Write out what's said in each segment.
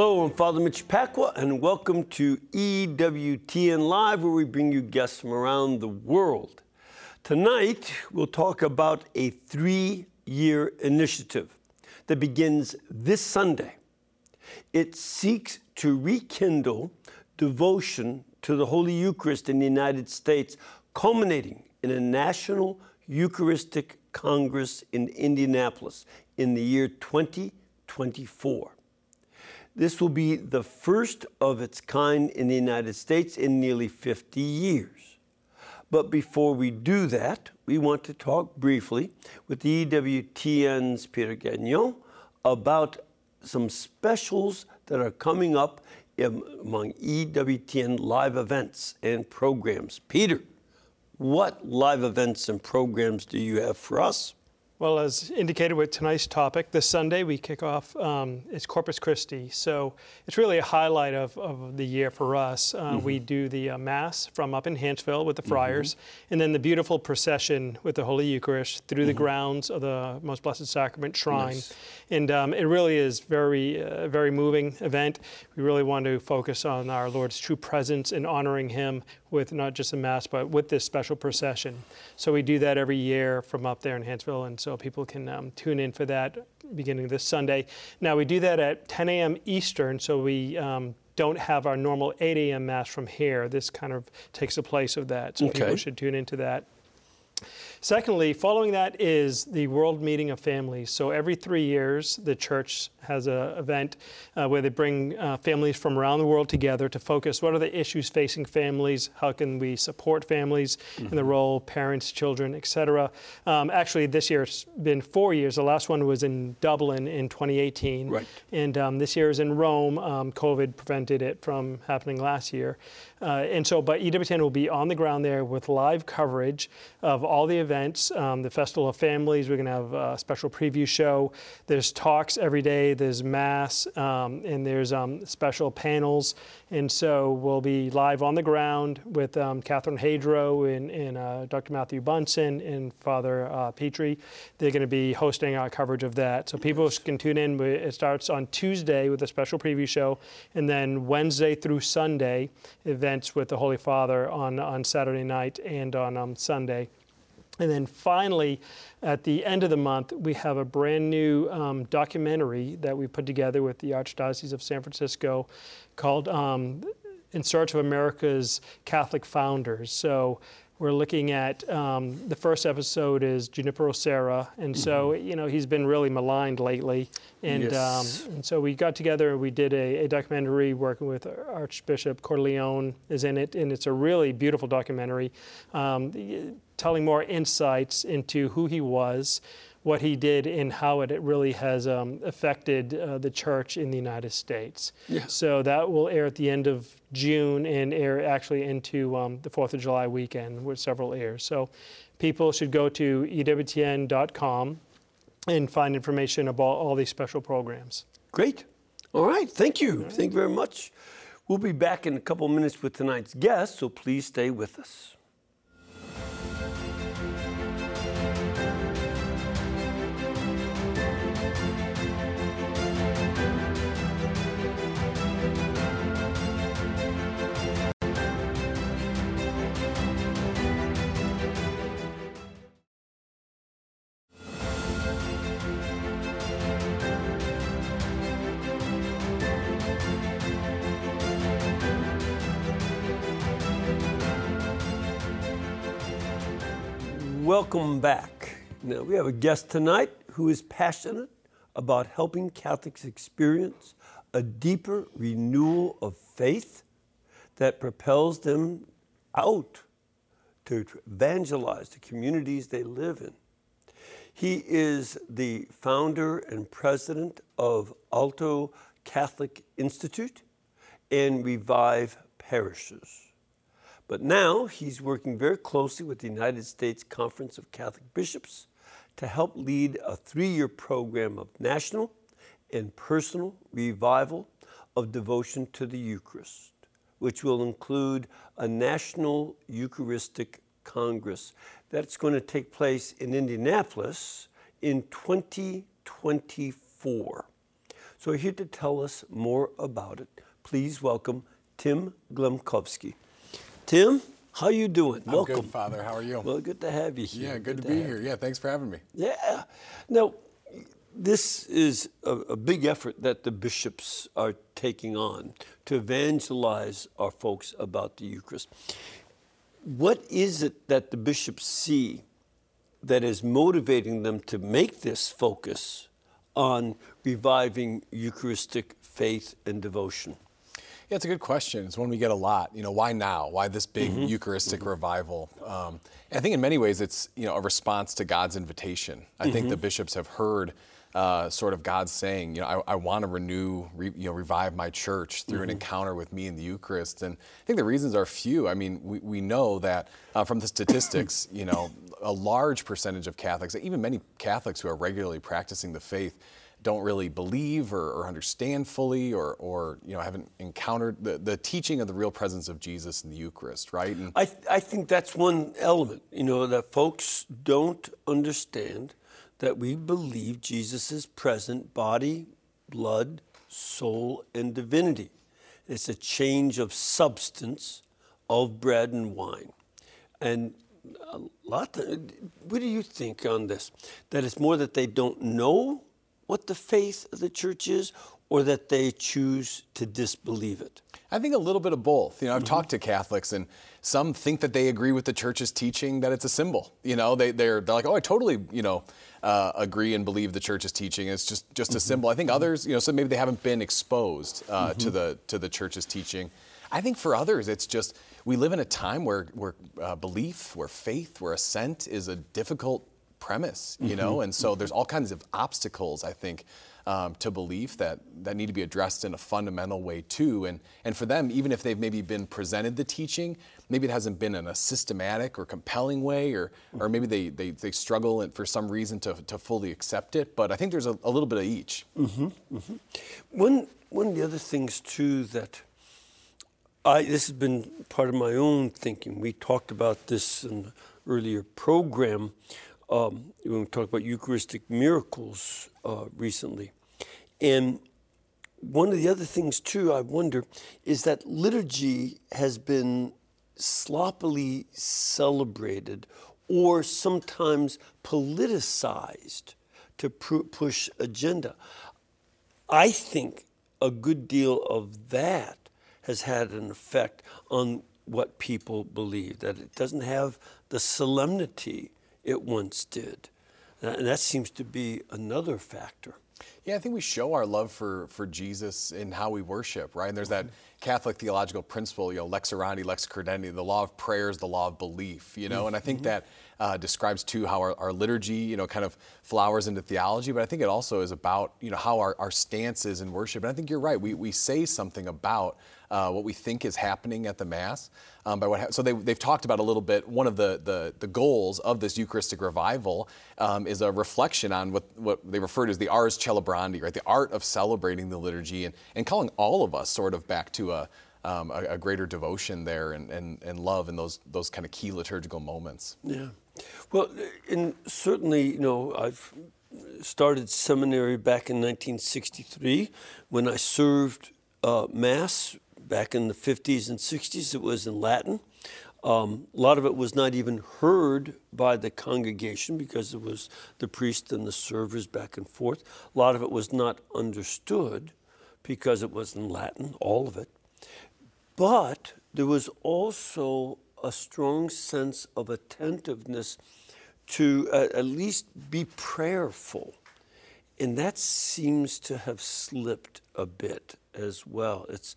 Hello, I'm Father Mitch Pacwa, and welcome to EWTN Live, where we bring you guests from around the world. Tonight, we'll talk about a three year initiative that begins this Sunday. It seeks to rekindle devotion to the Holy Eucharist in the United States, culminating in a national Eucharistic Congress in Indianapolis in the year 2024. This will be the first of its kind in the United States in nearly 50 years. But before we do that, we want to talk briefly with the EWTN's Peter Gagnon about some specials that are coming up among EWTN live events and programs. Peter, what live events and programs do you have for us? Well, as indicated with tonight's topic, this Sunday we kick off, um, it's Corpus Christi. So it's really a highlight of, of the year for us. Uh, mm-hmm. We do the uh, Mass from up in Hanceville with the friars, mm-hmm. and then the beautiful procession with the Holy Eucharist through mm-hmm. the grounds of the Most Blessed Sacrament Shrine. Nice. And um, it really is very, uh, very moving event. We really want to focus on our Lord's true presence and honoring Him with not just a Mass, but with this special procession. So we do that every year from up there in Hanceville, and so people can um, tune in for that beginning this Sunday. Now we do that at 10 a.m. Eastern, so we um, don't have our normal 8 a.m. Mass from here. This kind of takes the place of that, so okay. people should tune into that. Secondly, following that is the World Meeting of Families. So every three years, the church has an event uh, where they bring uh, families from around the world together to focus what are the issues facing families, how can we support families mm-hmm. in the mm-hmm. role, parents, children, etc. Um, actually, this year it's been four years. The last one was in Dublin in 2018, right. and um, this year is in Rome. Um, COVID prevented it from happening last year. Uh, and so, but EWTN will be on the ground there with live coverage of all the events. Um, the Festival of Families, we're going to have a special preview show. There's talks every day, there's Mass, um, and there's um, special panels. And so we'll be live on the ground with um, Catherine Hadro and, and uh, Dr. Matthew Bunson and Father uh, Petrie. They're going to be hosting our coverage of that. So people can tune in. It starts on Tuesday with a special preview show, and then Wednesday through Sunday, events with the Holy Father on, on Saturday night and on um, Sunday. And then finally, at the end of the month, we have a brand new um, documentary that we put together with the Archdiocese of San Francisco called um, In Search of America's Catholic Founders. So we're looking at um, the first episode is Junipero Serra, and so mm-hmm. you know he's been really maligned lately, and, yes. um, and so we got together and we did a, a, documentary working with Archbishop Cordileone is in it, and it's a really beautiful documentary, um, telling more insights into who he was, what he did and how it, it really has um, affected uh, the church in the United States. Yeah. So that will air at the end of June and air actually into um, the 4th of July weekend with several airs. So people should go to ewtn.com and find information about all these special programs. Great. All right. Thank you. Right. Thank you very much. We'll be back in a couple minutes with tonight's guest, so please stay with us. Welcome back. Now, we have a guest tonight who is passionate about helping Catholics experience a deeper renewal of faith that propels them out to evangelize the communities they live in. He is the founder and president of L'Alto Catholic Institute and Revive Parishes. But now he's working very closely with the United States Conference of Catholic Bishops to help lead a three year program of national and personal revival of devotion to the Eucharist, which will include a national Eucharistic Congress that's going to take place in Indianapolis in 2024. So here to tell us more about it, please welcome Tim Glemkowski. Tim, how you doing? I'm welcome. good, Father. How are you? Well, good to have you here. yeah, good, to be here. Yeah, thanks for having me. Yeah. Now, this is a, a, big effort that the bishops are taking on to evangelize our folks about the Eucharist. What is it that the bishops see that is motivating them to make this focus on reviving Eucharistic faith and devotion? Yeah, it's a good question. It's one we get a lot. You know, why now? Why this big mm-hmm. Eucharistic mm-hmm. revival? Um, I think in many ways it's you know a response to God's invitation. I mm-hmm. think the bishops have heard uh, sort of God saying, you know, I, I want to renew, re, you know, revive my church through mm-hmm. an encounter with me in the Eucharist. And I think the reasons are few. I mean, we, we know that uh, from the statistics, you know, a large percentage of Catholics, even many Catholics who are regularly practicing the faith, don't really believe or, or, understand fully or, or you know haven't encountered the, the teaching of the real presence of Jesus in the Eucharist, right? And I, th- I think that's one element, you know, that folks don't understand that we believe Jesus is present, body, blood, soul, and divinity. It's a change of substance of bread and wine. And a lot, of, what do you think on this? That it's more that they don't know what the faith of the church is, or that they choose to disbelieve it? I think a little bit of both. You know, I've mm-hmm. talked to Catholics, and some think that they agree with the church's teaching that it's a symbol. You know, they they're they're like, oh, I totally you know uh, agree and believe the church's teaching. It's just just mm-hmm. a symbol. I think others, you know, so maybe they haven't been exposed uh, mm-hmm. to the to the church's teaching. I think for others, it's just we live in a time where where uh, belief, where faith, where assent is a difficult premise. You know, mm-hmm. and so there's all kinds of obstacles. I think um, to belief that, that need to be addressed in a fundamental way too. And, and for them, even if they've maybe been presented the teaching, maybe it hasn't been in a systematic or compelling way, or, or maybe they, they, they struggle for some reason to, to fully accept it. But I think there's a, a little bit of each. Mm-hmm, mm-hmm. One, one of the other things too that I, this has been part of my own thinking. We talked about this in the earlier program um, when we talked about Eucharistic miracles uh, recently. And one of the other things, too, I wonder, is that liturgy has been sloppily celebrated or sometimes politicized to pr- push agenda. I think a good deal of that has had an effect on what people believe, that it doesn't have the solemnity it once did. And that seems to be another factor. Yeah, I think we show our love for, for Jesus in how we worship, right? And there's that Catholic theological principle, you know, lex orandi, lex credendi, the law of prayer is the law of belief, you know? And I think mm-hmm. that uh, describes too how our, our, liturgy, you know, kind of flowers into theology, but I think it also is about, you know, how our, our stance is in worship. And I think you're right. We, we say something about uh, what we think is happening at the Mass. Um, by what ha- so they, they've talked about a little bit. One of the, the, the goals of this Eucharistic revival um, is a reflection on what, what they refer to as the ars celebrandi, right? The art of celebrating the liturgy and, and calling all of us sort of back to a, um, a, a, greater devotion there and, and, and love in those, those kind of key liturgical moments. Yeah. Well, and certainly, you know, I've started seminary back in 1963 when I served uh, Mass back in the 50s and 60s, it was in Latin. Um, a lot of it was not even heard by the congregation because it was the priest and the servers back and forth. A lot of it was not understood because it was in Latin, all of it. But there was also a strong sense of attentiveness to uh, at least be prayerful. And that seems to have slipped a bit as well. It's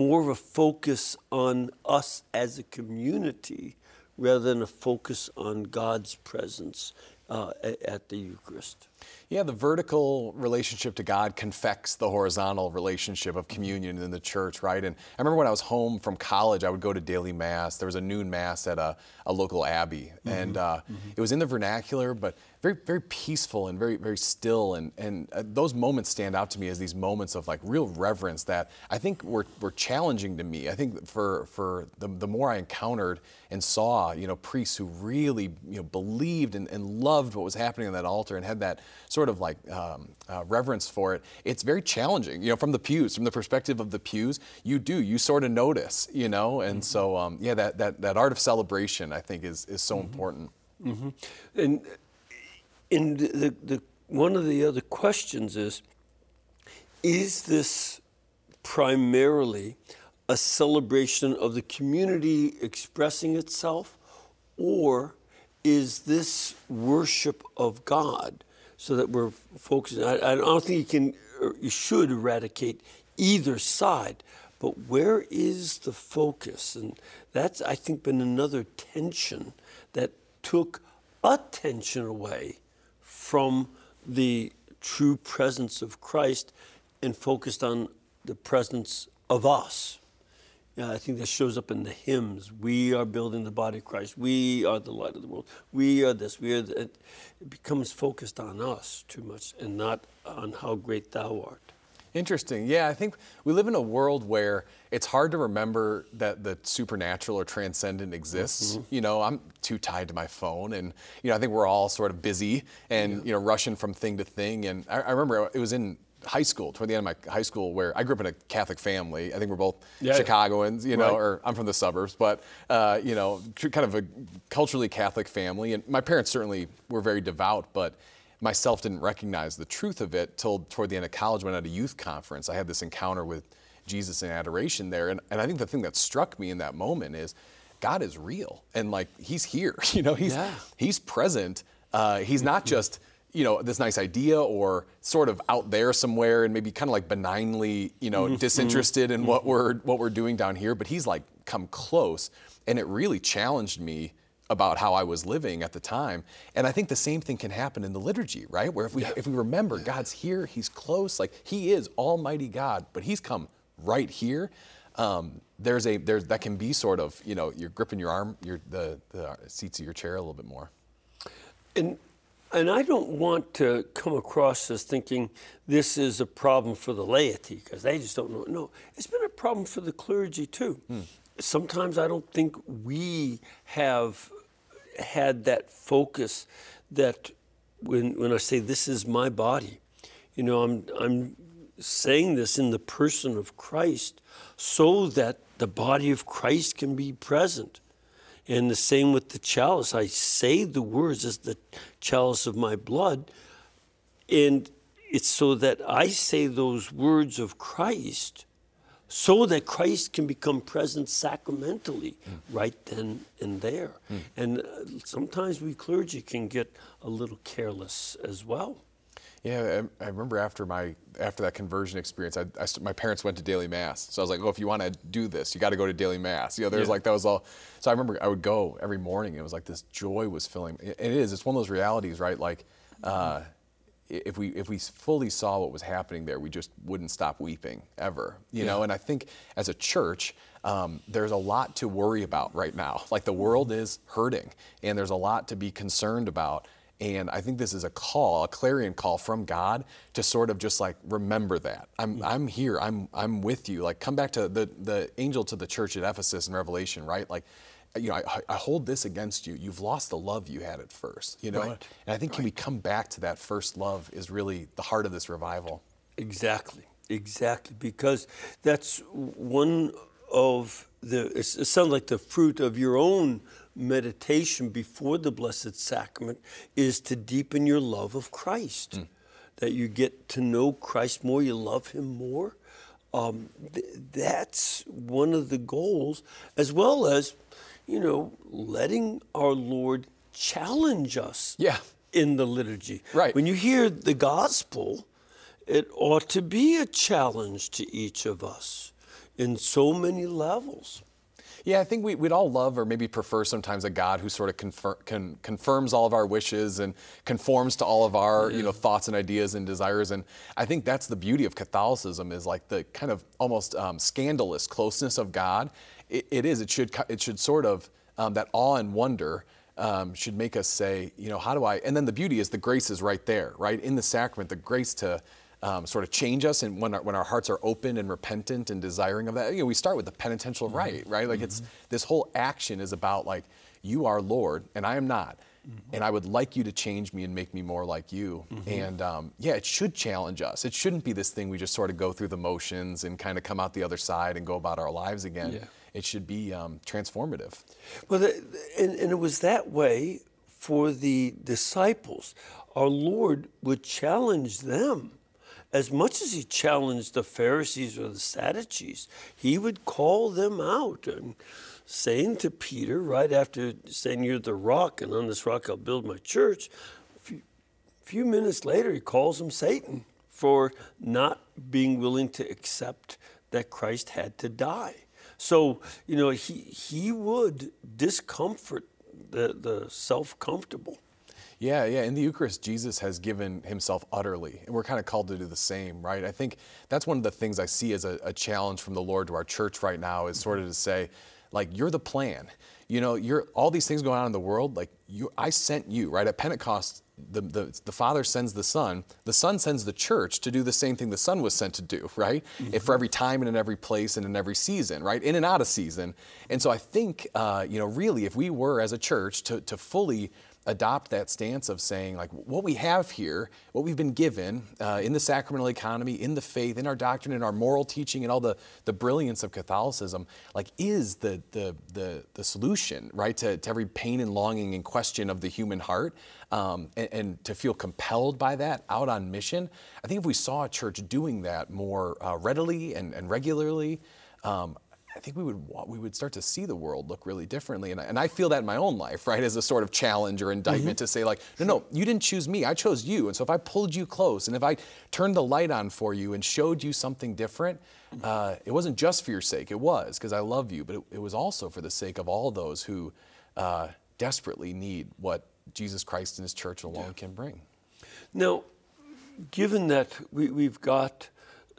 more of a focus on us as a community rather than a focus on God's presence uh, at the Eucharist. Yeah, the vertical relationship to God confects the horizontal relationship of communion in the church, right? And I remember when I was home from college, I would go to daily mass. There was a noon mass at a, a local abbey, mm-hmm. and uh, mm-hmm. it was in the vernacular, but very, very peaceful and very, very still. And, and uh, those moments stand out to me as these moments of like real reverence that I think were, were challenging to me. I think for, for the, the more I encountered and saw, you know, priests who really, you know, believed and, and loved what was happening on that altar and had that sort of like um, uh, reverence for it, it's very challenging. You know, from the pews, from the perspective of the pews, you do you sort of notice. You know, and mm-hmm. so um, yeah, that, that that art of celebration I think is is so mm-hmm. important. Mm-hmm. And in the, the, the one of the other questions is, is this primarily a celebration of the community expressing itself, or is this worship of God? So that we're focusing. I, I don't think you can, you should eradicate either side, but where is the focus? And that's, I think, been another tension that took attention away from the true presence of Christ and focused on the presence of us. Yeah, I think that shows up in the hymns. We are building the body of Christ. We are the light of the world. We are this. We are. The, it becomes focused on us too much and not on how great Thou art. Interesting. Yeah, I think we live in a world where it's hard to remember that the supernatural or transcendent exists. Mm-hmm. You know, I'm too tied to my phone, and you know, I think we're all sort of busy and yeah. you know, rushing from thing to thing. And I, I, remember it was in high school, toward the end of my high school, where I grew up in a Catholic family. I think we're both yeah, Chicagoans, you know, right. or I'm from the suburbs, but uh, you know, kind of a culturally Catholic family. And my parents certainly were very devout, but myself didn't recognize the truth of it till toward the end of college when at a youth conference I had this encounter with Jesus in adoration there. And, and I think the thing that struck me in that moment is God is real and like he's here, you know, he's, yeah. he's present. Uh, he's not just, you know, this nice idea or sort of out there somewhere and maybe kind of like benignly, you know, mm-hmm. disinterested in what we're, what we're doing down here, but he's like come close. And it really challenged me about how I was living at the time. And I think the same thing can happen in the liturgy, right? Where if we yeah. if we remember yeah. God's here, He's close, like He is Almighty God, but He's come right here. Um, there's a there's that can be sort of you know you're gripping your arm, your the the seats of your chair a little bit more. And and I don't want to come across as thinking this is a problem for the laity because they just don't know. No, it's been a problem for the clergy too. Hmm. Sometimes I don't think we have had that focus that when, when I say this is my body, you know, I'm, I'm saying this in the person of Christ so that the body of Christ can be present. And the same with the chalice. I say the words as the chalice of my blood, and it's so that I say those words of Christ so that Christ can become present sacramentally mm. right then and there. Mm. And uh, sometimes we clergy can get a little careless as well. Yeah, I, I remember after my after that conversion experience, I, I, my parents went to daily mass. So I was like, "Oh, if you want to do this, you got to go to daily mass." You know, there's yeah. like that was all. So I remember I would go every morning. And it was like this joy was filling. It, it is. It's one of those realities, right? Like. Uh, if we if we fully saw what was happening there, we just wouldn't stop weeping ever, you yeah. know. And I think as a church, um, there's a lot to worry about right now. Like the world is hurting, and there's a lot to be concerned about. And I think this is a call, a clarion call from God to sort of just like remember that I'm yeah. I'm here, I'm I'm with you. Like come back to the the angel to the church at Ephesus in Revelation, right? Like you know, I, I, hold this against you. You've lost the love you had at first, you know? Right. And I think right. can we come back to that first love is really the heart of this revival. Exactly, exactly. Because that's one of the, it sounds like the fruit of your own meditation before the Blessed Sacrament is to deepen your love of Christ. Mm. That you get to know Christ more, you love Him more. Um, th- that's one of the goals, as well as you know, letting our Lord challenge us yeah. in the liturgy. Right. When you hear the gospel, it ought to be a challenge to each of us in so many levels. Yeah, I think we, would all love or maybe prefer sometimes a God who sort of confir- con- confirms all of our wishes and conforms to all of our yeah. you know thoughts and ideas and desires. And I think that's the beauty of Catholicism is like the kind of almost um, scandalous closeness of God it, it is. It should. It should sort of um, that awe and wonder. Um, should make us say, you know, how do I? And then the beauty is the grace is right there, right in the sacrament. The grace to um, sort of change us, and when our, when our hearts are open and repentant and desiring of that, you know, we start with the penitential mm-hmm. rite, right? Like mm-hmm. it's this whole action is about like you are Lord and I am not, Mm-hmm. And I would like you to change me and make me more like you. Mm-hmm. And um, yeah, it should challenge us. It shouldn't be this thing we just sort of go through the motions and kind of come out the other side and go about our lives again. Yeah. It should be um, transformative. Well, the, and, and it was that way for the disciples. Our Lord would challenge them as much as he challenged the Pharisees or the Sadducees, he would call them out and saying to Peter, right after saying, You're the rock, and on this rock I'll build my church, a few, few minutes later, he calls him Satan for not being willing to accept that Christ had to die. So, you know, he, he would discomfort the, the self comfortable. Yeah, yeah. In the Eucharist, Jesus has given himself utterly, and we're kind of called to do the same, right? I think that's one of the things I see as a, a challenge from the Lord to our church right now is sort of to say, like, you're the plan. You know, you're all these things going on in the world. Like, you, I sent you, right? At Pentecost, the, the, the, Father sends the Son. The Son sends the church to do the same thing the Son was sent to do, right? Mm-hmm. for every time and in every place and in every season, right? In and out of season. And so I think, uh, you know, really, if we were as a church to, to fully adopt that stance of saying, like, what we have here, what we've been given uh, in the sacramental economy, in the faith, in our doctrine, in our moral teaching, and all the, the brilliance of Catholicism, like, is the, the, the, the solution, right, to, to every pain and longing and question of the human heart. Um, and, and, to feel compelled by that out on mission. I think if we saw a church doing that more uh, readily and, and regularly, um, I think we would we would start to see the world look really differently, and I, and I feel that in my own life, right, as a sort of challenge or indictment mm-hmm. to say like, no, no, you didn't choose me, I chose you, and so if I pulled you close, and if I turned the light on for you and showed you something different, mm-hmm. uh, it wasn't just for your sake, it was because I love you, but it, it, was also for the sake of all those who uh, desperately need what Jesus Christ and His Church alone yeah. can bring. Now, given that we, we've got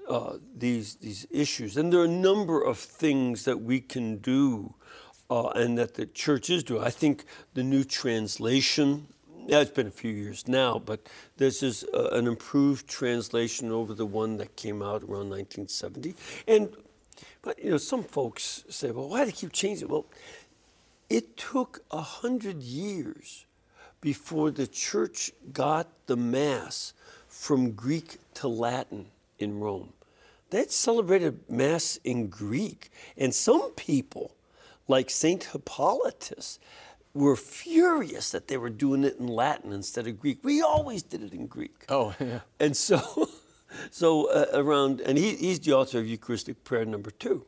uh, these these issues, and there are a number of things that we can do, uh, and that the church is doing. I think the new translation. Yeah, it's been a few years now, but this is uh, an improved translation over the one that came out around 1970. And but you know, some folks say, "Well, why do they keep changing?" Well, it took a hundred years before the church got the mass from Greek to Latin in Rome they celebrated Mass in Greek. And some people, like St. Hippolytus, were furious that they were doing it in Latin instead of Greek. We always did it in Greek. Oh, yeah. And so, so uh, around, and he, he's the author of Eucharistic Prayer number two.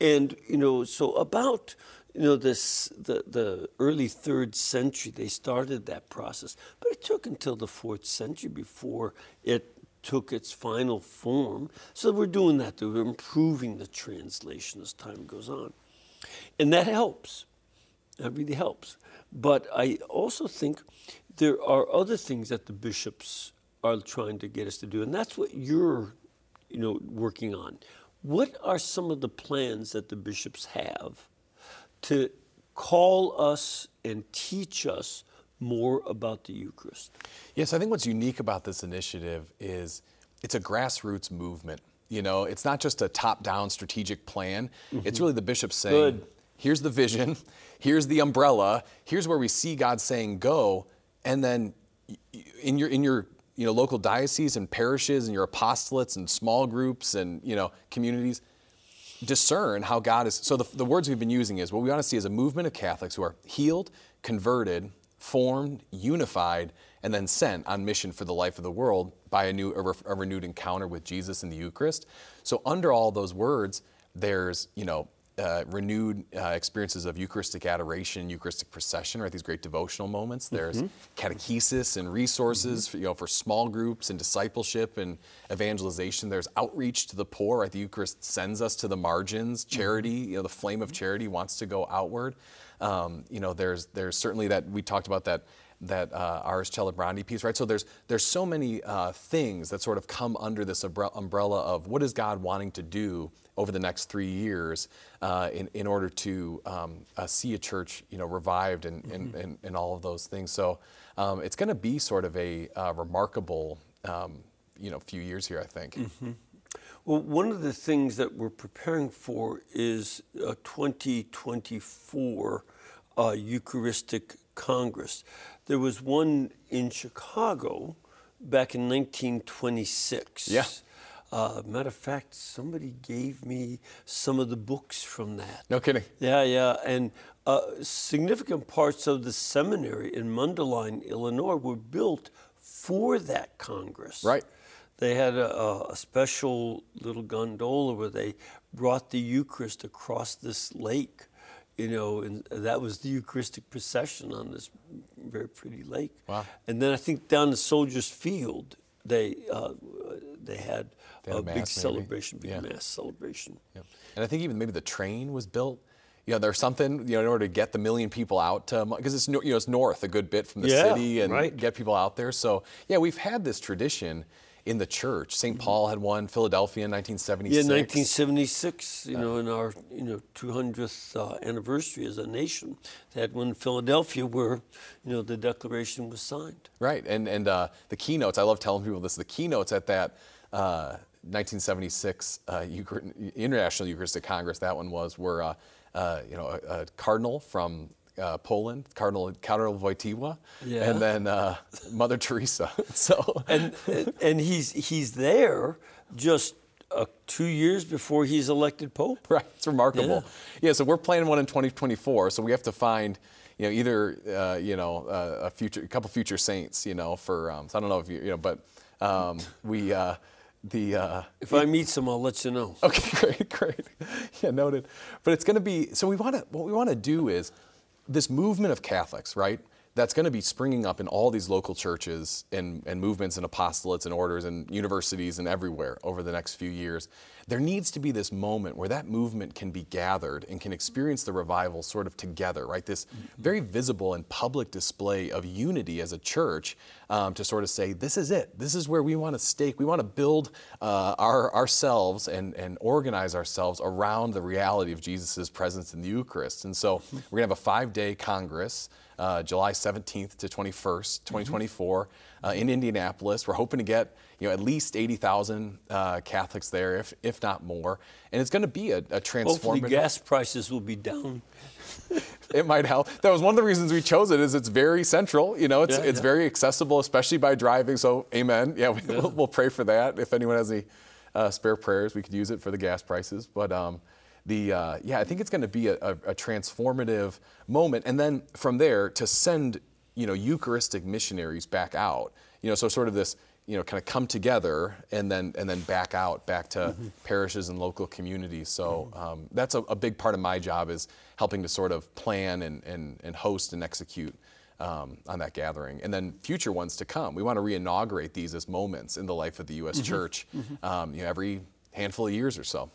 And, you know, so about, you know, this, the, the early third century, they started that process. But it took until the fourth century before it took its final form. So we're doing that, we're improving the translation as time goes on. And that helps. That really helps. But I also think there are other things that the bishops are trying to get us to do, and that's what you're, you know, working on. What are some of the plans that the bishops have to call us and teach us more about the Eucharist. Yes, I think what's unique about this initiative is it's a grassroots movement. You know, it's not just a top-down strategic plan. Mm-hmm. It's really the bishop saying, Good. "Here's the vision, here's the umbrella, here's where we see God saying go," and then in your in your you know local dioceses and parishes and your apostolates and small groups and you know communities discern how God is. So the, the words we've been using is what we want to see is a movement of Catholics who are healed, converted, formed, unified, and then sent on mission for the life of the world by a new a, re, a renewed encounter with Jesus in the Eucharist. So under all those words, there's you know uh, renewed uh, experiences of Eucharistic adoration, Eucharistic procession, right? These great devotional moments. There's mm-hmm. catechesis and resources, mm-hmm. for, you know, for small groups and discipleship and evangelization. There's outreach to the poor, right? The Eucharist sends us to the margins. Mm-hmm. Charity, mm-hmm. you know, the flame of charity wants to go outward. Um, you know, there's there's certainly that we talked about that that uh, Ars Celebrandi piece, right? So there's there's so many uh, things that sort of come under this umbrella of what is God wanting to do over the next three years uh, in, in order to um, uh, see a church, you know, revived and, mm-hmm. and, and, and, all of those things. So um, it's going to be sort of a uh, remarkable, um, you know, few years here, I think. Mm-hmm. Well, one of the things that we're preparing for is a 2024 uh, Eucharistic Congress. There was one in Chicago back in 1926. Yeah. Uh, matter of fact, somebody gave me some of the books from that. No kidding. Yeah, yeah. And uh, significant parts of the seminary in Mundelein, Illinois, were built for that Congress. Right. They had a, a special little gondola where they brought the Eucharist across this lake, you know, and that was the Eucharistic procession on this very pretty lake. Wow. And then I think down the Soldiers Field, they uh, they had They had a a mass, big maybe? celebration, big Yeah. mass celebration. Yep. And I think even maybe the train was built. You know, there's something you know in order to get the million people out to because it's you know it's north a good bit from the Yeah, city and right. get people out there. So yeah, we've had this tradition in the church. saint Paul had one. Philadelphia in 1976. Yeah, 1976, you know, in our you know 200th uh, anniversary as a nation, that one in Philadelphia where you know the Declaration was signed. Right, and and uh, the keynotes. I love telling people this. The keynotes at that uh, 1976 uh, Euchar- International Eucharistic Congress. That one was were uh, uh, you know a, a cardinal from. Uh, Poland, Cardinal Cardinal Wojtyła, Yeah. and then uh, Mother Teresa. so and and- he's he's there just uh, two years before he's elected pope. Right, it's remarkable. Yeah. Yeah. so we're planning one in 2024. So we have to find, you know, either uh, you know uh, a future, a couple future saints, you know, for. Um, so I don't know if you, you know, but um, we uh, the. Uh, If I meet some, I'll let you know. Okay, great, great. Yeah, noted. But it's going to be so. We want to. What we want to do is this movement of Catholics, right? That's going to be springing up in all these local churches and, and movements and apostolates and orders and universities and everywhere over the next few years. There needs to be this moment where that movement can be gathered and can experience the revival sort of together, right? This very visible and public display of unity as a church um, to sort of say, this is it. This is where we want to stake. We want to build uh, our, ourselves and, and organize ourselves around the reality of Jesus' presence in the Eucharist. And so we're going to have a five day Congress. Uh, July 17th to 21st, 2024, uh, in Indianapolis. We're hoping to get you know at least 80,000 uh, Catholics there, if if not more. And it's going to be a, a Hopefully, gas prices will be down. It might help. That was one of the reasons we chose it. Is it's very central. You know, it's Yeah, it's yeah. very accessible, especially by driving. So, amen. Yeah, we, will we'll pray for that. If anyone has any uh, spare prayers, we could use it for the gas prices. But um, the uh, yeah, I think it's going to be a, a, a transformative moment, and then from there to send you know Eucharistic missionaries back out. You know, so sort of this you know kind of come together and then and then back out back to Mm-hmm. parishes and local communities. So um, that's a, a big part of my job is helping to sort of plan and and, and host and execute. Um, on that gathering, and then future ones to come. We want to re-inaugurate these as moments in the life of the U.S. Mm-hmm. Church, Um, you know, every handful of years or so.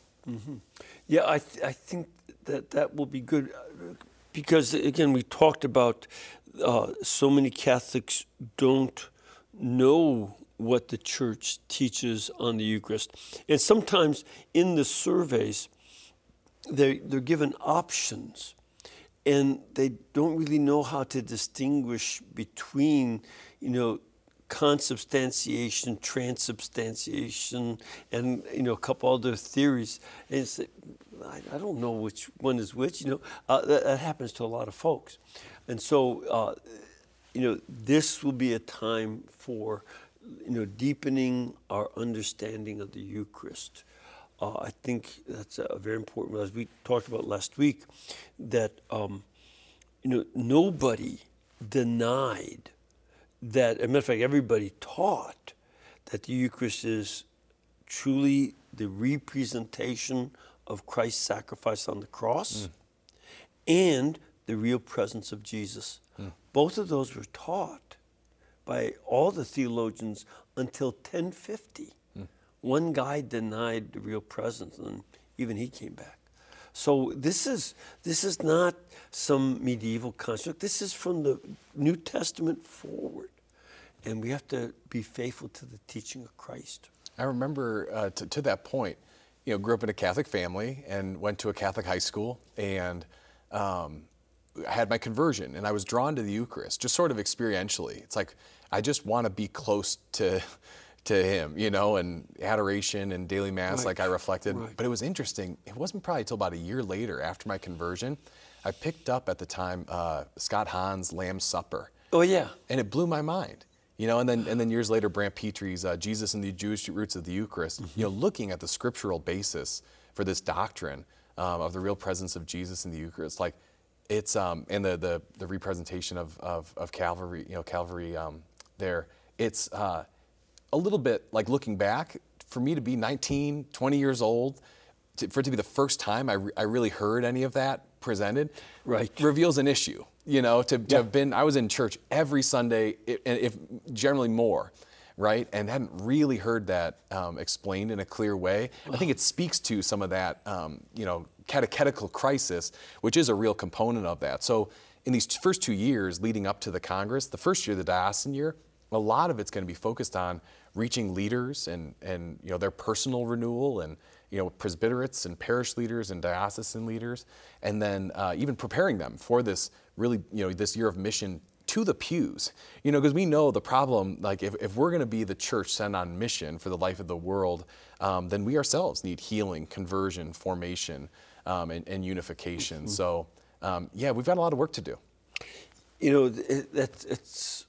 Yeah, I, th- I think that that will be good because, again, we talked about uh, so many Catholics don't know what the church teaches on the Eucharist. And sometimes in the surveys, they, they're given options and they don't really know how to distinguish between, you know, consubstantiation, transubstantiation, and you know a couple other theories. And I, I don't know which one is which. You know, uh, that, that happens to a lot of folks, and so uh, you know this will be a time for you know deepening our understanding of the Eucharist. Uh, I think that's a very important. As we talked about last week, that um, you know nobody denied that, as a matter of fact, everybody taught that the Eucharist is truly the representation of Christ's sacrifice on the cross mm. and the real presence of Jesus. Mm. Both of those were taught by all the theologians until 1050. Mm. One guy denied the real presence, and even he came back. So this is this is not some medieval construct. This is from the New Testament forward, and we have to be faithful to the teaching of Christ. I remember uh, to, to that point, you know, grew up in a Catholic family and went to a Catholic high school, and um, I had my conversion, and I was drawn to the Eucharist, just sort of experientially. It's like I just want to be close to to Him, you know, and adoration and daily mass, Right. like I reflected. Right. But it was interesting. It wasn't probably until about a year later, after my conversion, I picked up at the time uh, Scott Hahn's Lamb's Supper. Oh yeah. and it blew my mind. You know, and then and then years later, Brant Pitre's uh, Jesus and the Jewish Roots of the Eucharist. You know, looking at the scriptural basis for this doctrine um, of the real presence of Jesus in the Eucharist, like it's um, and the the the representation of of, of Calvary, you know, Calvary um, there. It's uh, a little bit like looking back for me to be 19, 20 years old, to, for it to be the first time I, re- I really heard any of that presented, Right. reveals an issue. You know, to, to have been, I was in church every Sunday, i- and if generally more, right, and hadn't really heard that um, explained in a clear way. I think it speaks to some of that, um, you know, catechetical crisis, which is a real component of that. So in these first two years leading up to the Congress, the first year, the diocesan year, a lot of it's going to be focused on reaching leaders and, and you know their personal renewal and you know presbyterates and parish leaders and diocesan leaders and then uh, even preparing them for this really you know this year of mission to the pews. You know because we know the problem like if, if we're going to be the church sent on mission for the life of the world um, then we ourselves need healing conversion formation um, and, and unification. So um, yeah we've got a lot of work to do. You know, it, that, it's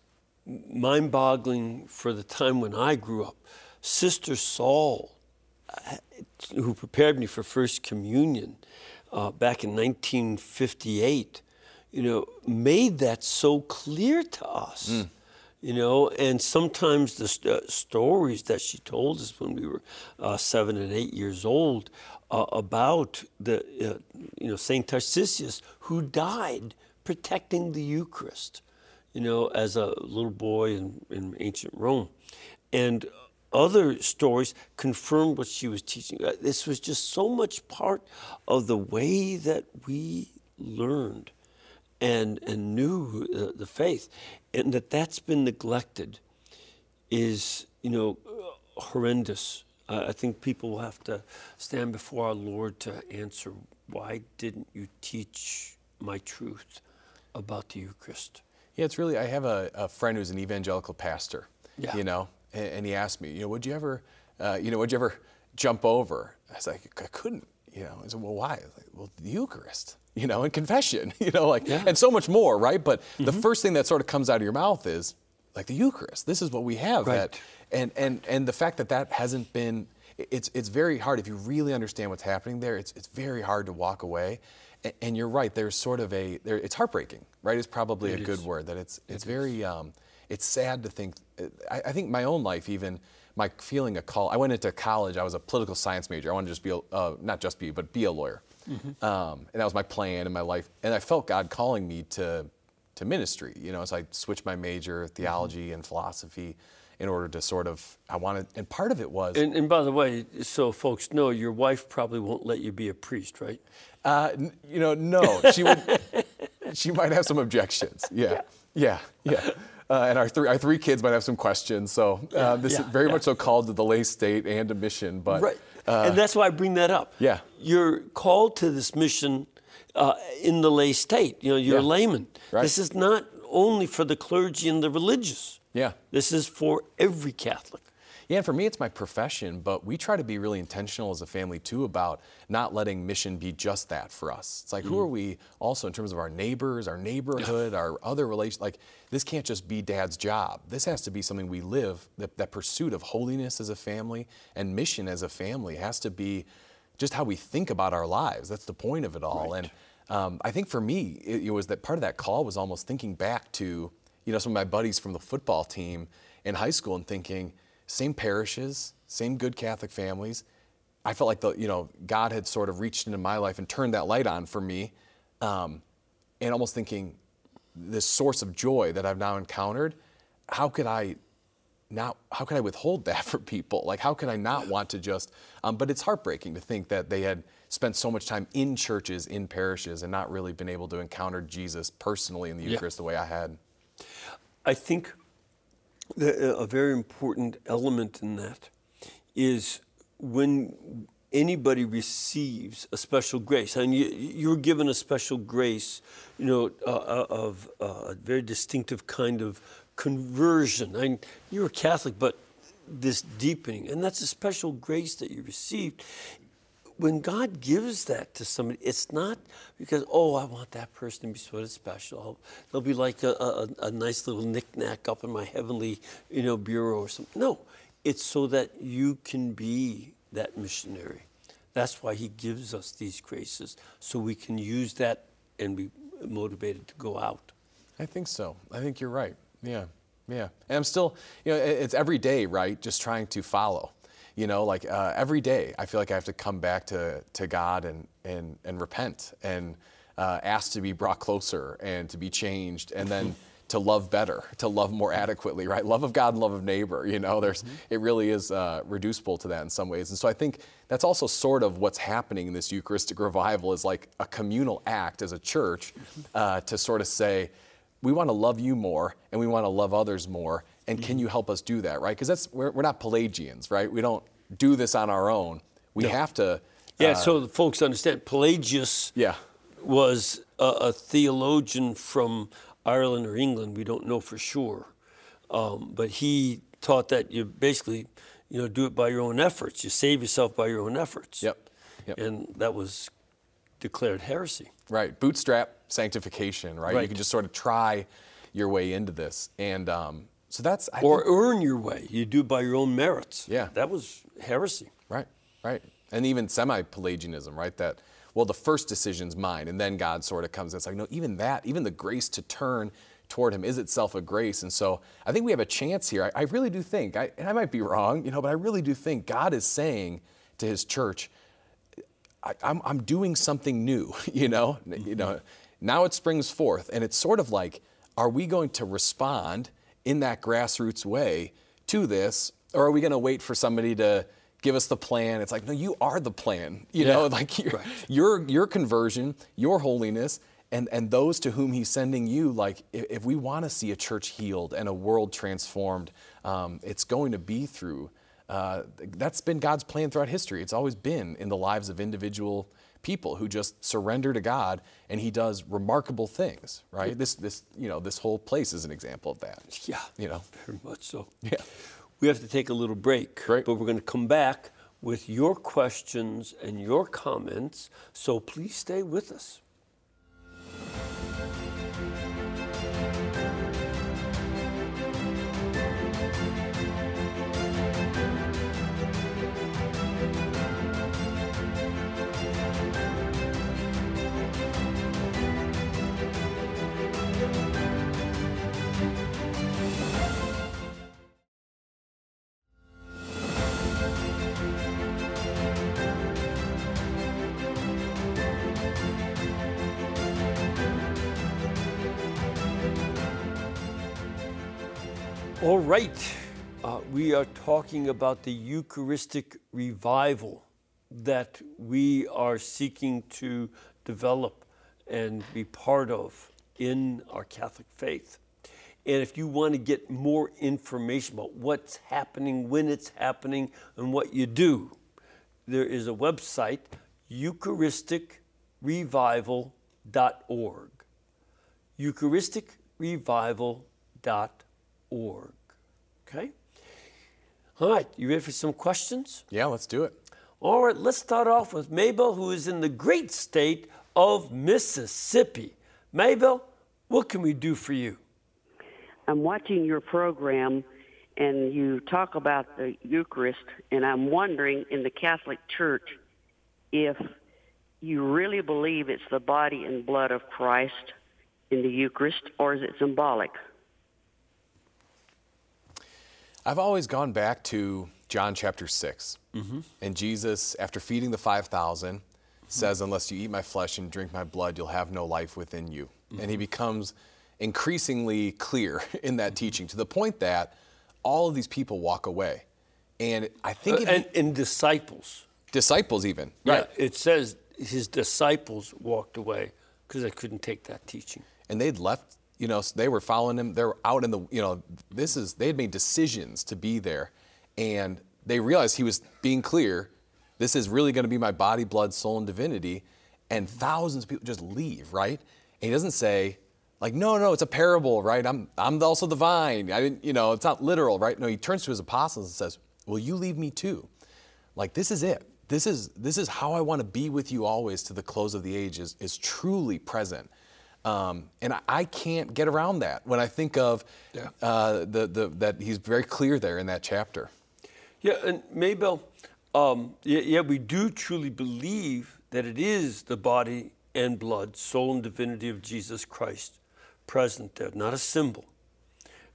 mind boggling for the time when I grew up. Sister Saul, uh, who prepared me for First Communion uh, back in 1958, you know, made that so clear to us. You know, and sometimes the st- uh, stories that she told us when we were uh, seven and eight years old uh, about the, uh, you know, Saint Tarcisius who died protecting the Eucharist you know, as a little boy in, in ancient Rome. And other stories confirmed what she was teaching. Uh, This was just so much part of the way that we learned and, and knew uh, the faith. And that that's been neglected is, you know, horrendous. Uh, I think people will have to stand before our Lord to answer, why didn't you teach my truth about the Eucharist? Yeah, it's really. I have a, a friend who's an evangelical pastor. Yeah. You know, and, and he asked me, you know, would you ever, uh, you know, would you ever jump over? I was like, I couldn't. You know, I said, well, why? Like, well, the Eucharist. You know, and confession. You know, like, and so much more, right? But the Mm-hmm. first thing that sort of comes out of your mouth is like the Eucharist. This is what we have. Right. That, and and and the fact that that hasn't been, it's it's very hard if you really understand what's happening there. It's it's very hard to walk away. And, you're right. There's sort of a there. It's heartbreaking, right? It's probably It a good is. word. That it's it's very um, it's sad to think. I, I think my own life, even my feeling a call. I went into college. I was a political science major. I wanted to just be, a, uh, not just be, but be a lawyer. Um, and that was my plan in my life. And I felt God calling me to to ministry. You know, so I switched my major, theology and philosophy, in order to sort of. I wanted, and part of it was. And, and by the way, so folks know, your wife probably won't let you be a priest, right? Uh, n- you know, no, she would. she might have some objections. Yeah, yeah, yeah. Uh, and our three, our three kids might have some questions. So uh, this yeah, is very yeah. much so called to the lay state and a mission. But Right. uh, and that's why I bring that up. Yeah. You're called to this mission uh, in the lay state. You know, you're a layman. Right. This is not only for the clergy and the religious. Yeah. This is for every Catholic. Yeah, and for me, it's my profession, but we try to be really intentional as a family too about not letting mission be just that for us. It's like, who are we also in terms of our neighbors, our neighborhood, our other relations? Like, this can't just be dad's job. This has to be something we live. That, that pursuit of holiness as a family and mission as a family has to be just how we think about our lives. That's the point of it all. And um, I think for me, it, it was that part of that call was almost thinking back to, you know, some of my buddies from the football team in high school and thinking, same parishes, same good Catholic families. I felt like the, you know, God had sort of reached into my life and turned that light on for me, um, and almost thinking, this source of joy that I've now encountered, how could I not how could I withhold that for people? Like how could I not want to just um, but it's heartbreaking to think that they had spent so much time in churches, in parishes, and not really been able to encounter Jesus personally in the Eucharist the way I had. I think a very important element in that is when anybody receives a special grace, and you, you're given a special grace, you know, uh, uh, of uh, a very distinctive kind of conversion. I mean, you're a Catholic, but this deepening, and that's a special grace that you received. When God gives that to somebody, it's not because, oh, I want that person to be sort of special. Oh, They'll be like a, a, a nice little knickknack up in my heavenly, you know, bureau or something. No, it's so that you can be that missionary. That's why He gives us these graces, so we can use that and be motivated to go out. I think so. I think you're right. Yeah, yeah. And I'm still, you know, it's every day, right? Just trying to follow. You know, like uh, every day, I feel like I have to come back to, to God and, and, and repent and uh, ask to be brought closer and to be changed and then to love better, to love more adequately, right? Love of God and love of neighbor, you know, there's, mm-hmm. it really is uh, reducible to that in some ways. And so I think that's also sort of what's happening in this Eucharistic revival is like a communal act as a church mm-hmm. uh, to sort of say, we want to love you more and we want to love others more. And mm-hmm. can you help us do that, right? Because that's we're, we're, not Pelagians, right? We don't do this on our own. We no. have to. Yeah, uh, so folks understand Pelagius yeah. was a, a, theologian from Ireland or England. We don't know for sure. Um, but he taught that you basically, you know, do it by your own efforts. You save yourself by your own efforts. Yep. yep. And that was declared heresy. Right. Bootstrap sanctification, right? right. You can just sort of try your way into this. And um, so that's. I or think, earn your way. You do by your own merits. Yeah. That was heresy. Right, right. And even semi Pelagianism, right? That, well, the first decision's mine. And then God sort of comes. It's like, no, even that, even the grace to turn toward him is itself a grace. And so I think we have a chance here. I, I really do think, I, and I might be wrong, you know, but I really do think God is saying to his church, I, am I'm, I'm doing something new, you know, mm-hmm. you know, now it springs forth, and it's sort of like, are we going to respond in that grassroots way to this, or are we going to wait for somebody to give us the plan? It's like, no, you are the plan. You yeah. know, like your, right. your your conversion, your holiness, and and those to whom He's sending you. Like, if, if we want to see a church healed and a world transformed, um, it's going to be through. Uh, that's been God's plan throughout history. It's always been in the lives of individual people who just surrender to God and he does remarkable things, right? This this you know, this whole place is an example of that. Yeah. You know. Very much so. Yeah. We have to take a little break. Great. But we're going to come back with your questions and your comments. So please stay with us. Right. Uh, we are talking about the Eucharistic revival that we are seeking to develop and be part of in our Catholic faith. And if you want to get more information about what's happening, when it's happening, and what you do, there is a website, eucharisticrevival.org. Eucharisticrevival.org org. Okay? All right, you ready for some questions? Yeah, let's do it. All right, let's start off with Mabel, who is in the great state of Mississippi. Mabel, what can we do for you? I'm watching your program and you talk about the Eucharist, and I'm wondering in the Catholic Church if you really believe it's the body and blood of Christ in the Eucharist, or is it symbolic? I've always gone back to John chapter 6. Mm-hmm. And Jesus, after feeding the 5,000, mm-hmm. says, Unless you eat my flesh and drink my blood, you'll have no life within you. Mm-hmm. And he becomes increasingly clear in that teaching to the point that all of these people walk away. And I think. Uh, and, and disciples. Disciples, even. Yeah, right. it says his disciples walked away because they couldn't take that teaching. And they'd left you know, they were following him. They were out in the, you know, this is, they had made decisions to be there. And they realized he was being clear. This is really going to be my body, blood, soul, and divinity. And thousands of people just leave, right? And he doesn't say, like, no, no, it's a parable, right? I'm, I'm also the vine. I didn't, you know, it's not literal, right? No, he turns to his apostles and says, will you leave me too? Like, this is it. this is this is how I want to be with you always to the close of the age is, is truly present. Um, and I, I, can't get around that when I think of yeah. uh, the, the, that he's very clear there in that chapter. Yeah, and Mabel, um, yeah, yeah, we do truly believe that it is the body and blood, soul and divinity of Jesus Christ present there, not a symbol.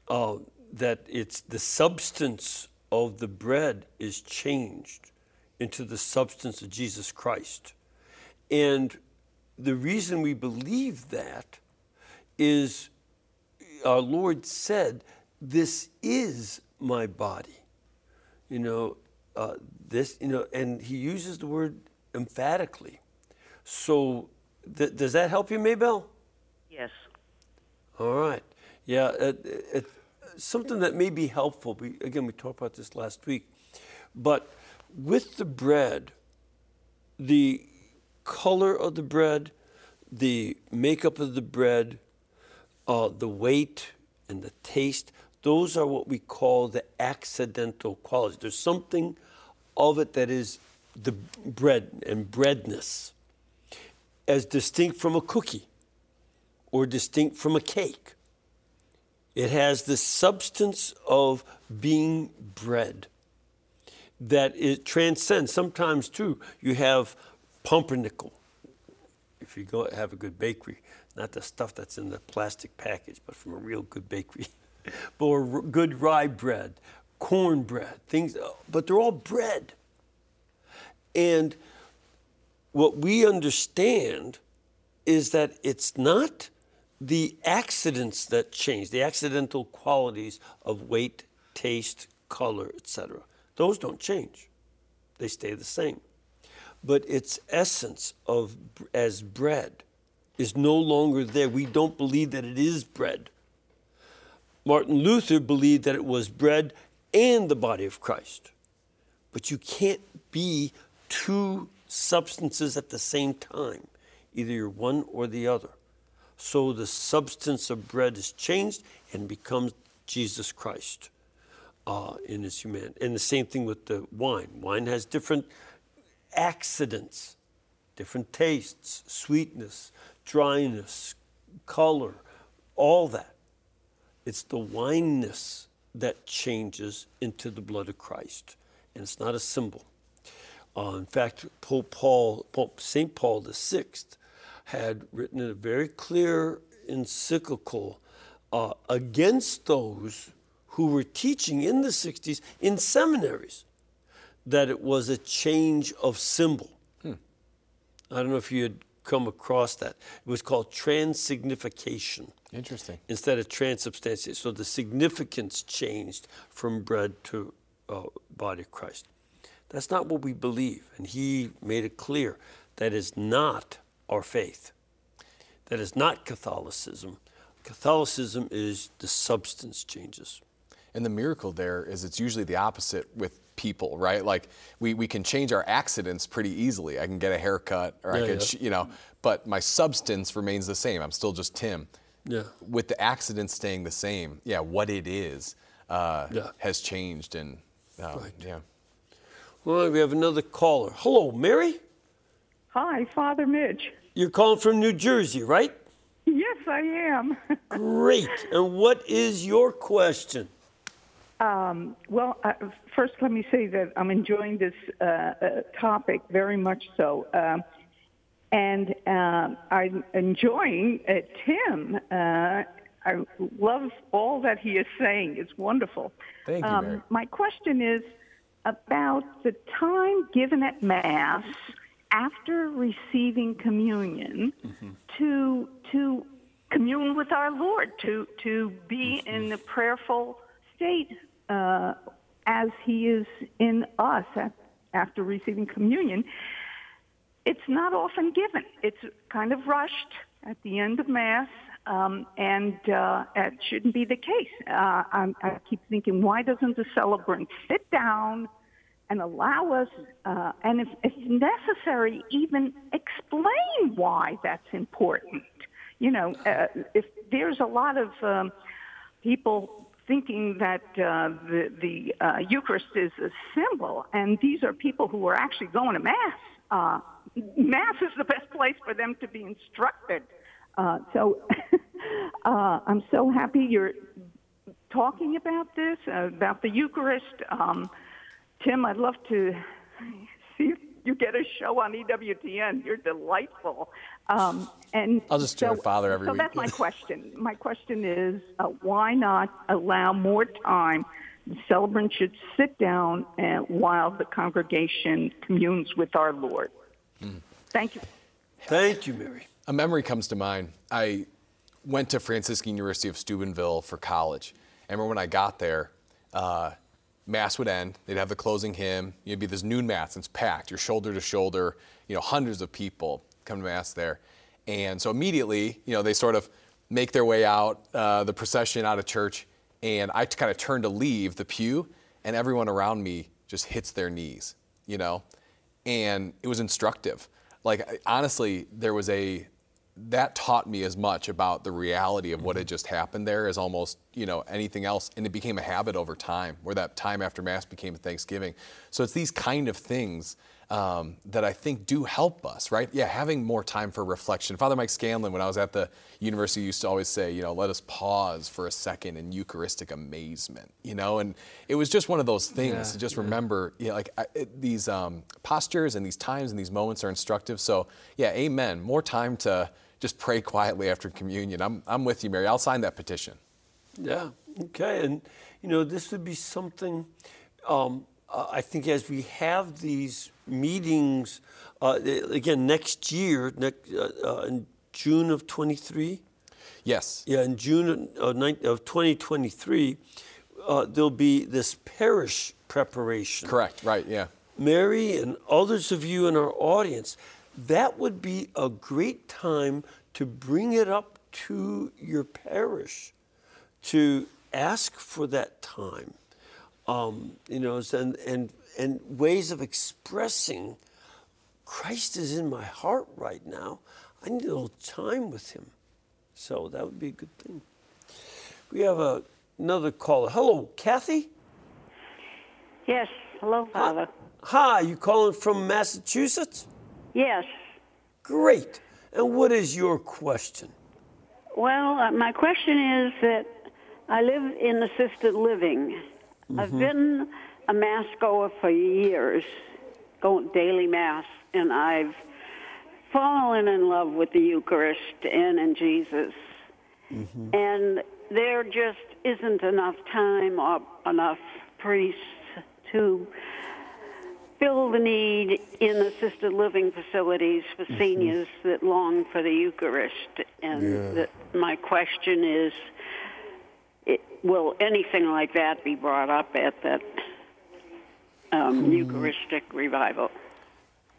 Uh, that it's the substance of the bread is changed into the substance of Jesus Christ. And the reason we believe that is our Lord said, This is my body. You know, uh, this, you know, and he uses the word emphatically. So, th- does that help you, Mabel? Yes. All right. Yeah, it, it, something that may be helpful. We, again, we talked about this last week, but with the bread, the color of the bread, the makeup of the bread, uh, the weight and the taste, those are what we call the accidental qualities. There's something of it that is the bread and breadness, as distinct from a cookie or distinct from a cake. It has the substance of being bread that it transcends. Sometimes, too, you have pumpernickel. If you go have a good bakery, not the stuff that's in the plastic package, but from a real good bakery, or good rye bread, cornbread, things, uh, but they're all bread. And what we understand is that it's not the accidents that change, the accidental qualities of weight, taste, color, etc. Those don't change. They stay the same. But its essence of as bread is no longer there. We don't believe that it is bread. Martin Luther believed that it was bread and the body of Christ. But you can't be two substances at the same time. Either you're one or the other. So the substance of bread is changed and becomes Jesus Christ uh, in his humanity. And the same thing with the wine. Wine has different accidents, different tastes, sweetness, dryness, color, all that. It's the wineness that changes into the blood of Christ, and it's not a symbol. Uh, in fact, Pope Paul, Pope St. Paul VI, had written a very clear encyclical uh, against those who were teaching in the 60s in seminaries that it was a change of symbol. Hmm. I don't know if you had come across that. It was called transsignification. Interesting. Instead of transubstantiation. So the significance changed from bread to uh, body of Christ. That's not what we believe. And he made it clear that is not our faith. That is not Catholicism. Catholicism is the substance changes. And the miracle there is it's usually the opposite with people, right? Like we, we can change our accidents pretty easily. I can get a haircut or yeah, I can, yeah. you know, but my substance remains the same. I'm still just Tim. Yeah. With the accident staying the same, yeah, what it is uh, yeah. has changed. And uh, right. yeah. Well, we have another caller. Hello, Mary. Hi, Father Mitch. You're calling from New Jersey, right? Yes, I am. Great. And what is your question? Um, well, uh, first, let me say that I'm enjoying this uh, uh, topic very much so. Um, and um, I'm enjoying uh, Tim. Uh, I love all that he is saying. It's wonderful. Thank you, um, My question is about the time given at Mass after receiving communion mm-hmm. to to commune with our Lord, to to be in the prayerful state uh, as He is in us at, after receiving communion. It's not often given. It's kind of rushed at the end of Mass, um, and uh, it shouldn't be the case. Uh, I, keep thinking, why doesn't the celebrant sit down? and allow us, uh, and if, if necessary, even explain why that's important. You know, uh, if there's a lot of um, people thinking that uh, the, the uh, Eucharist is a symbol, and these are people who are actually going to Mass. Uh, Mass is the best place for them to be instructed. Uh, so uh, I'm so happy you're talking about this, uh, about the Eucharist. Um, Tim, I'd love to you get a show on EWTN. You're delightful. Um, and I'll just do so, Father, every so week. that's my question. My question is, uh, why not allow more time? The celebrant should sit down and, while the congregation communes with our Lord. Hmm. Thank you. Thank you, Mary. A memory comes to mind. I went to Franciscan University of Steubenville for college. I remember when I got there, uh, mass would end. They'd have the closing hymn. It'd be this noon mass. And it's packed. You're shoulder to shoulder. You know, hundreds of people come to mass there, and so immediately, you know, they sort of make their way out, uh, the procession out of church, and I kind of turn to leave the pew, and everyone around me just hits their knees. You know, and it was instructive. Like honestly, there was a that taught me as much about the reality of what had just happened there as almost you know anything else and it became a habit over time where that time after mass became thanksgiving. So it's these kind of things um, that i think do help us right? Yeah having more time for reflection. Father mike scanlan when i was at the university used to always say you know let us pause for a second in eucharistic amazement you know? And it was just one of those things Yeah, to just remember you know, like I, it, these um, postures and these times and these moments are instructive. So yeah amen. More time to just pray quietly after communion. I'm, I'm with you, Mary. I'll sign that petition. Yeah. Okay. And you know, this would be something. Um, uh, I think as we have these meetings uh, again next year, next, uh, uh, in June of 23. Yes. Yeah, in June of, of 2023, uh, there'll be this parish preparation. Correct. Right. Yeah. Mary and others of you in our audience, that would be a great time to bring it up to your parish, to ask for that time, um, you know, and, and, and ways of expressing Christ is in my heart right now. I need a little time with him. So that would be a good thing. We have a, another caller. Hello, Kathy? Yes. Hello, Father. Hi, you calling from Massachusetts? Yes. Great. And what is your question? Well, uh, my question is that I live in assisted living. I've been a mass goer for years, going daily mass, and I've fallen in love with the Eucharist and in Jesus. And there just isn't enough time or enough priests to fill the need in assisted living facilities for seniors that long for the Eucharist. And that my question is, it, will anything like that be brought up at that um, Eucharistic revival?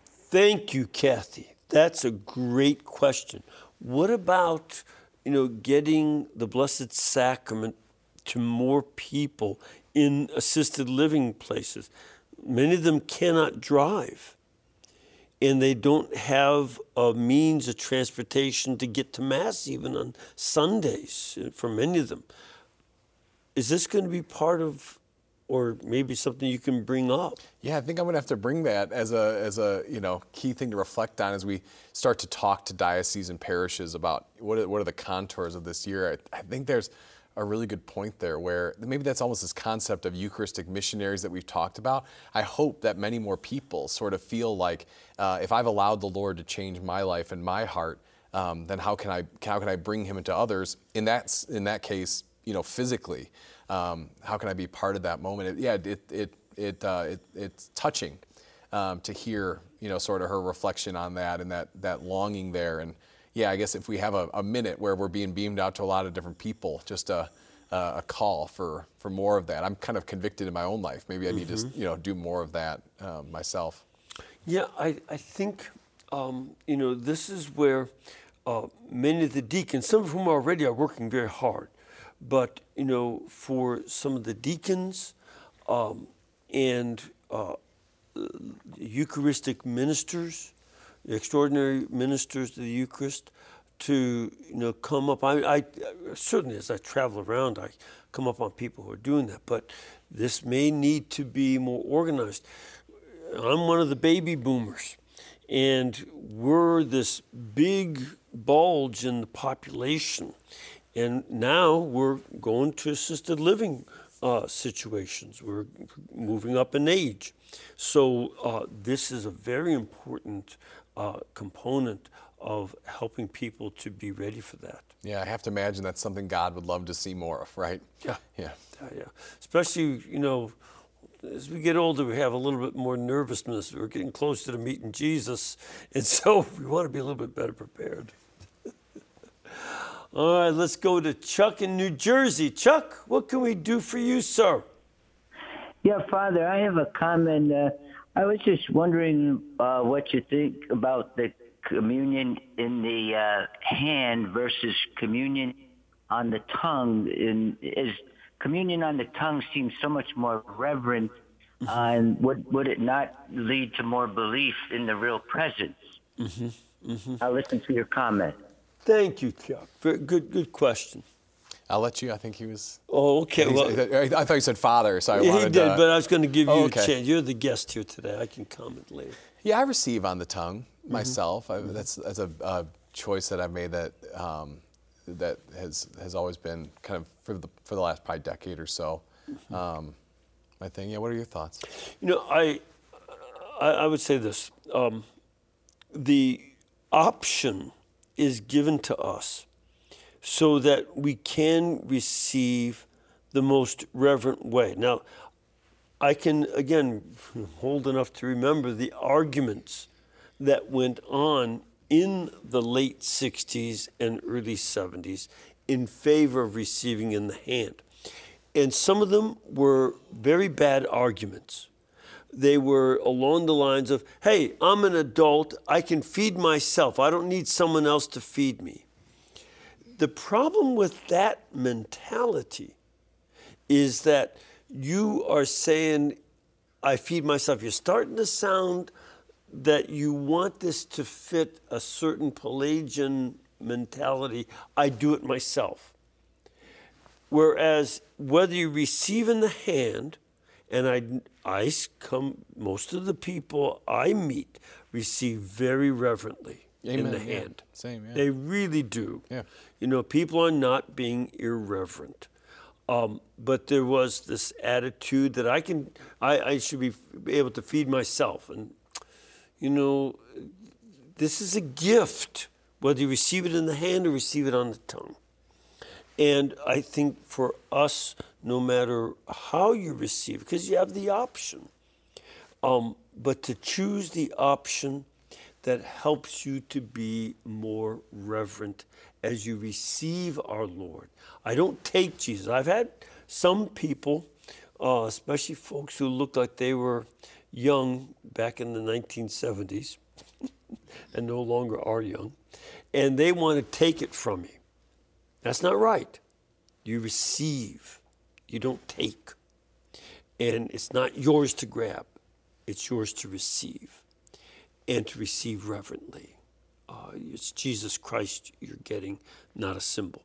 Thank you, Kathy. That's a great question. What about, you know, getting the Blessed Sacrament to more people in assisted living places? Many of them cannot drive, and they don't have a means of transportation to get to Mass even on Sundays for many of them. Is this going to be part of, or maybe something you can bring up? Yeah, I think I'm going to have to bring that as a as a you know key thing to reflect on as we start to talk to dioceses and parishes about what are, what are the contours of this year. I, I think there's a really good point there where maybe that's almost this concept of Eucharistic missionaries that we've talked about. I hope that many more people sort of feel like uh, if I've allowed the Lord to change my life and my heart, um, then how can I how can I bring Him into others? In that in that case, you know, physically, um, how can I be part of that moment? It, yeah, it it it, uh, it it's touching um, to hear you know sort of her reflection on that and that that longing there and yeah, I guess if we have a, a minute where we're being beamed out to a lot of different people, just a, a, a call for, for more of that. I'm kind of convicted in my own life. Maybe I need to you know do more of that um, myself. Yeah, I, I think, um, you know, this is where uh, many of the deacons, some of whom already are working very hard, but, you know, for some of the deacons um, and uh, Eucharistic ministers, extraordinary ministers of the Eucharist, to you know come up. I, I certainly as I travel around, I come up on people who are doing that, but this may need to be more organized. I'm one of the baby boomers, and we're this big bulge in the population, and now we're going to assisted living uh, situations. We're moving up in age, so uh, this is a very important uh, component of helping people to be ready for that. Yeah, I have to imagine that's something God would love to see more of, right? Yeah. Yeah. Yeah, yeah. Especially, you know, as we get older, we have a little bit more nervousness. We're getting closer to meeting Jesus, and so we want to be a little bit better prepared. All right, let's go to Chuck in New Jersey. Chuck, what can we do for you, sir? Yeah, Father, I have a comment. Uh, I was just wondering uh, what you think about the communion in the uh, hand versus communion on the tongue. In, is communion on the tongue seems so much more reverent, uh, and would would it not lead to more belief in the real presence? Mm-hmm. Mm-hmm. I'll listen to your comment. Thank you, Chuck. Very good, good question. I'll let you. I think he was. Oh, okay. Well, I thought you said father, so I yeah, wanted he did, to, but I was going to give you Oh, a chance. You're the guest here today. I can comment later. Yeah, I receive on the tongue Mm-hmm. myself. I, that's that's a, a choice that I've made that um, that has has always been kind of for the for the last probably decade or so. Mm-hmm. Um, my thing. Yeah. What are your thoughts? You know, I, I, I would say this: um, the option is given to us so that we can receive the most reverent way. Now, I can again hold enough to remember the arguments that went on in the late 60s and early 70s in favor of receiving in the hand. And some of them were very bad arguments. They were along the lines of, hey, I'm an adult, I can feed myself, I don't need someone else to feed me. The problem with that mentality is that you are saying, I feed myself. You're starting to sound that you want this to fit a certain Pelagian mentality. I do it myself. Whereas whether you receive in the hand, and I, I come, most of the people I meet receive very reverently in Amen, the yeah. hand. Same, yeah. They really do. Yeah. You know, people are not being irreverent. Um, but there was this attitude that I can, I, I should be able to feed myself. And, you know, this is a gift, whether you receive it in the hand or receive it on the tongue. And I think for us, no matter how you receive, because you have the option, um, but to choose the option that helps you to be more reverent as you receive our Lord. I don't take Jesus. I've had some people, uh, especially folks who looked like they were young back in the 1970s and no longer are young, and they want to take it from you. That's not right. You receive, you don't take. And it's not yours to grab, it's yours to receive and to receive reverently. Uh, it's Jesus Christ you're getting, not a symbol.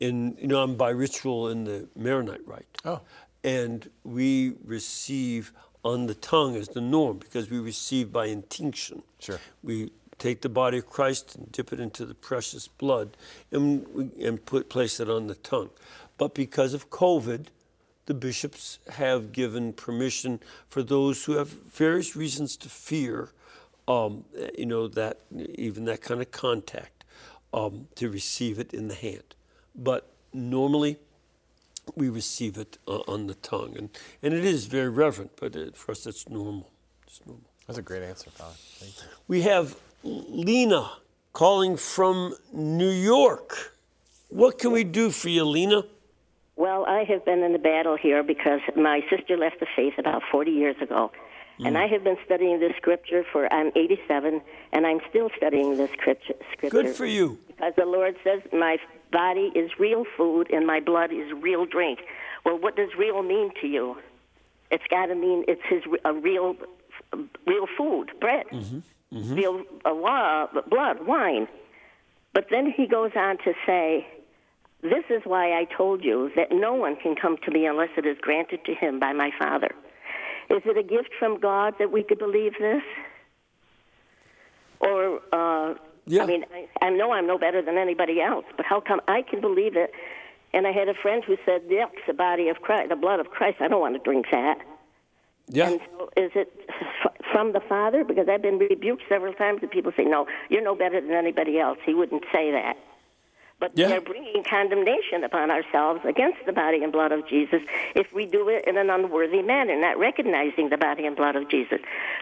And, you know, I'm by ritual in the Maronite rite. Oh. And we receive on the tongue as the norm because we receive by intinction. Sure. We take the body of Christ and dip it into the precious blood and, and put, place it on the tongue. But because of COVID, the bishops have given permission for those who have various reasons to fear, um, you know, that even that kind of contact, um, to receive it in the hand. But normally, we receive it uh, on the tongue, and, and it is very reverent. But it, for us, it's normal. It's normal. That's a great answer, Father. Thank you. We have Lena calling from New York. What can we do for you, Lena? Well, I have been in the battle here because my sister left the faith about 40 years ago. And I have been studying this scripture for, I'm 87, and I'm still studying this scripture. scripture Good for you. Because the Lord says, My body is real food and my blood is real drink. Well, what does real mean to you? It's got to mean it's his a real, real food, bread, real uh, wa- blood, wine. But then he goes on to say, This is why I told you that no one can come to me unless it is granted to him by my Father. Is it a gift from God that we could believe this? Or, uh, Yeah. I mean, I, I know I'm no better than anybody else, but how come I can believe it? And I had a friend who said, Yuck, the body of Christ, the blood of Christ, I don't want to drink that. Yeah. And so is it f- from the Father? Because I've been rebuked several times, and people say, no, you're no better than anybody else. He wouldn't say that. But Yeah. they're bringing condemnation upon ourselves against the body and blood of Jesus if we do it in an unworthy manner, not recognizing the body and blood of Jesus.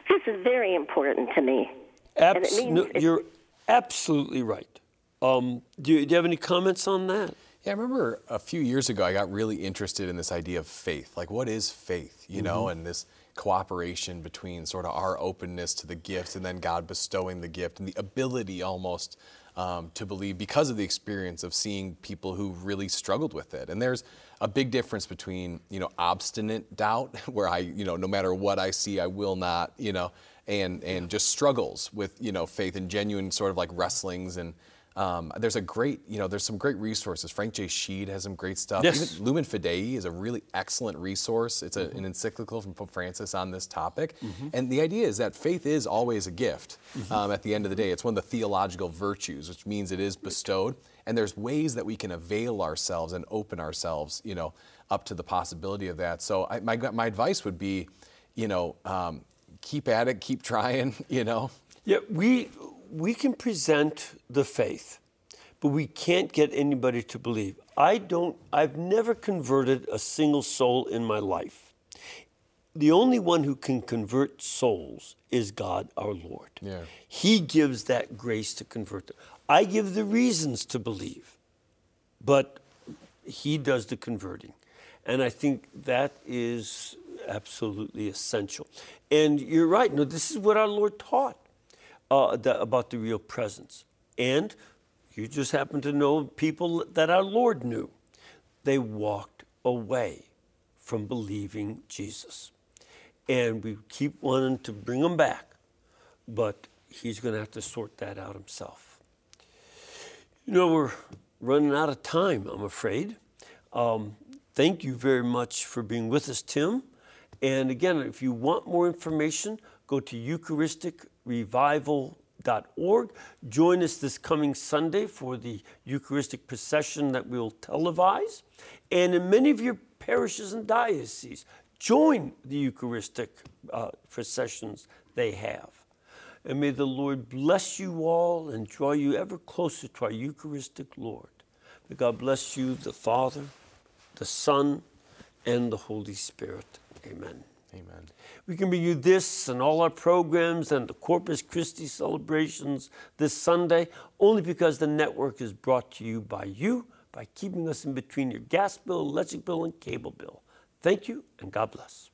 This is very important to me. and Abs- no, you're absolutely right. Um, do, you, do you have any comments on that? Yeah, I remember a few years ago I got really interested in this idea of faith. Like, what is faith? You know, and this cooperation between sort of our openness to the gift and then God bestowing the gift and the ability almost um, to believe because of the experience of seeing people who really struggled with it. And there's a big difference between, you know, obstinate doubt, where I, you know, no matter what I see, I will not, you know, and, and just struggles with, you know, faith and genuine sort of like wrestlings and, um, there's a great, you know, there's some great resources. Frank J. Sheed has some great stuff. Yes. Even Lumen Fidei is a really excellent resource. It's a, Mm-hmm. an encyclical from Pope Francis on this topic. And the idea is that faith is always a gift Mm-hmm. um, at the end of the day. It's one of the theological virtues, which means it is bestowed. And there's ways that we can avail ourselves and open ourselves, you know, up to the possibility of that. So I, my, my advice would be, you know, um, keep at it, keep trying, you know. Yeah, we we can present the faith, but we can't get anybody to believe. I don't. I've never converted a single soul in my life. The only one who can convert souls is God our Lord. Yeah. He gives that grace to convert them. I give the reasons to believe, but He does the converting. And I think that is absolutely essential. And you're right. No, this is what our Lord taught uh, the, about the real presence. And you just happen to know people that our Lord knew. They walked away from believing Jesus. And we keep wanting to bring them back, but He's going to have to sort that out Himself. You know, we're running out of time, I'm afraid. Um, thank you very much for being with us, Tim. And again, if you want more information, go to EucharisticRevival.org. Join us this coming Sunday for the Eucharistic procession that we'll televise. And in many of your parishes and dioceses, join the Eucharistic uh, processions they have. And may the Lord bless you all and draw you ever closer to our Eucharistic Lord. May God bless you, the Father, the Son, and the Holy Spirit. Amen. Amen. We can bring you this and all our programs and the Corpus Christi celebrations this Sunday only because the network is brought to you by you by keeping us in between your gas bill, electric bill, and cable bill. Thank you, and God bless.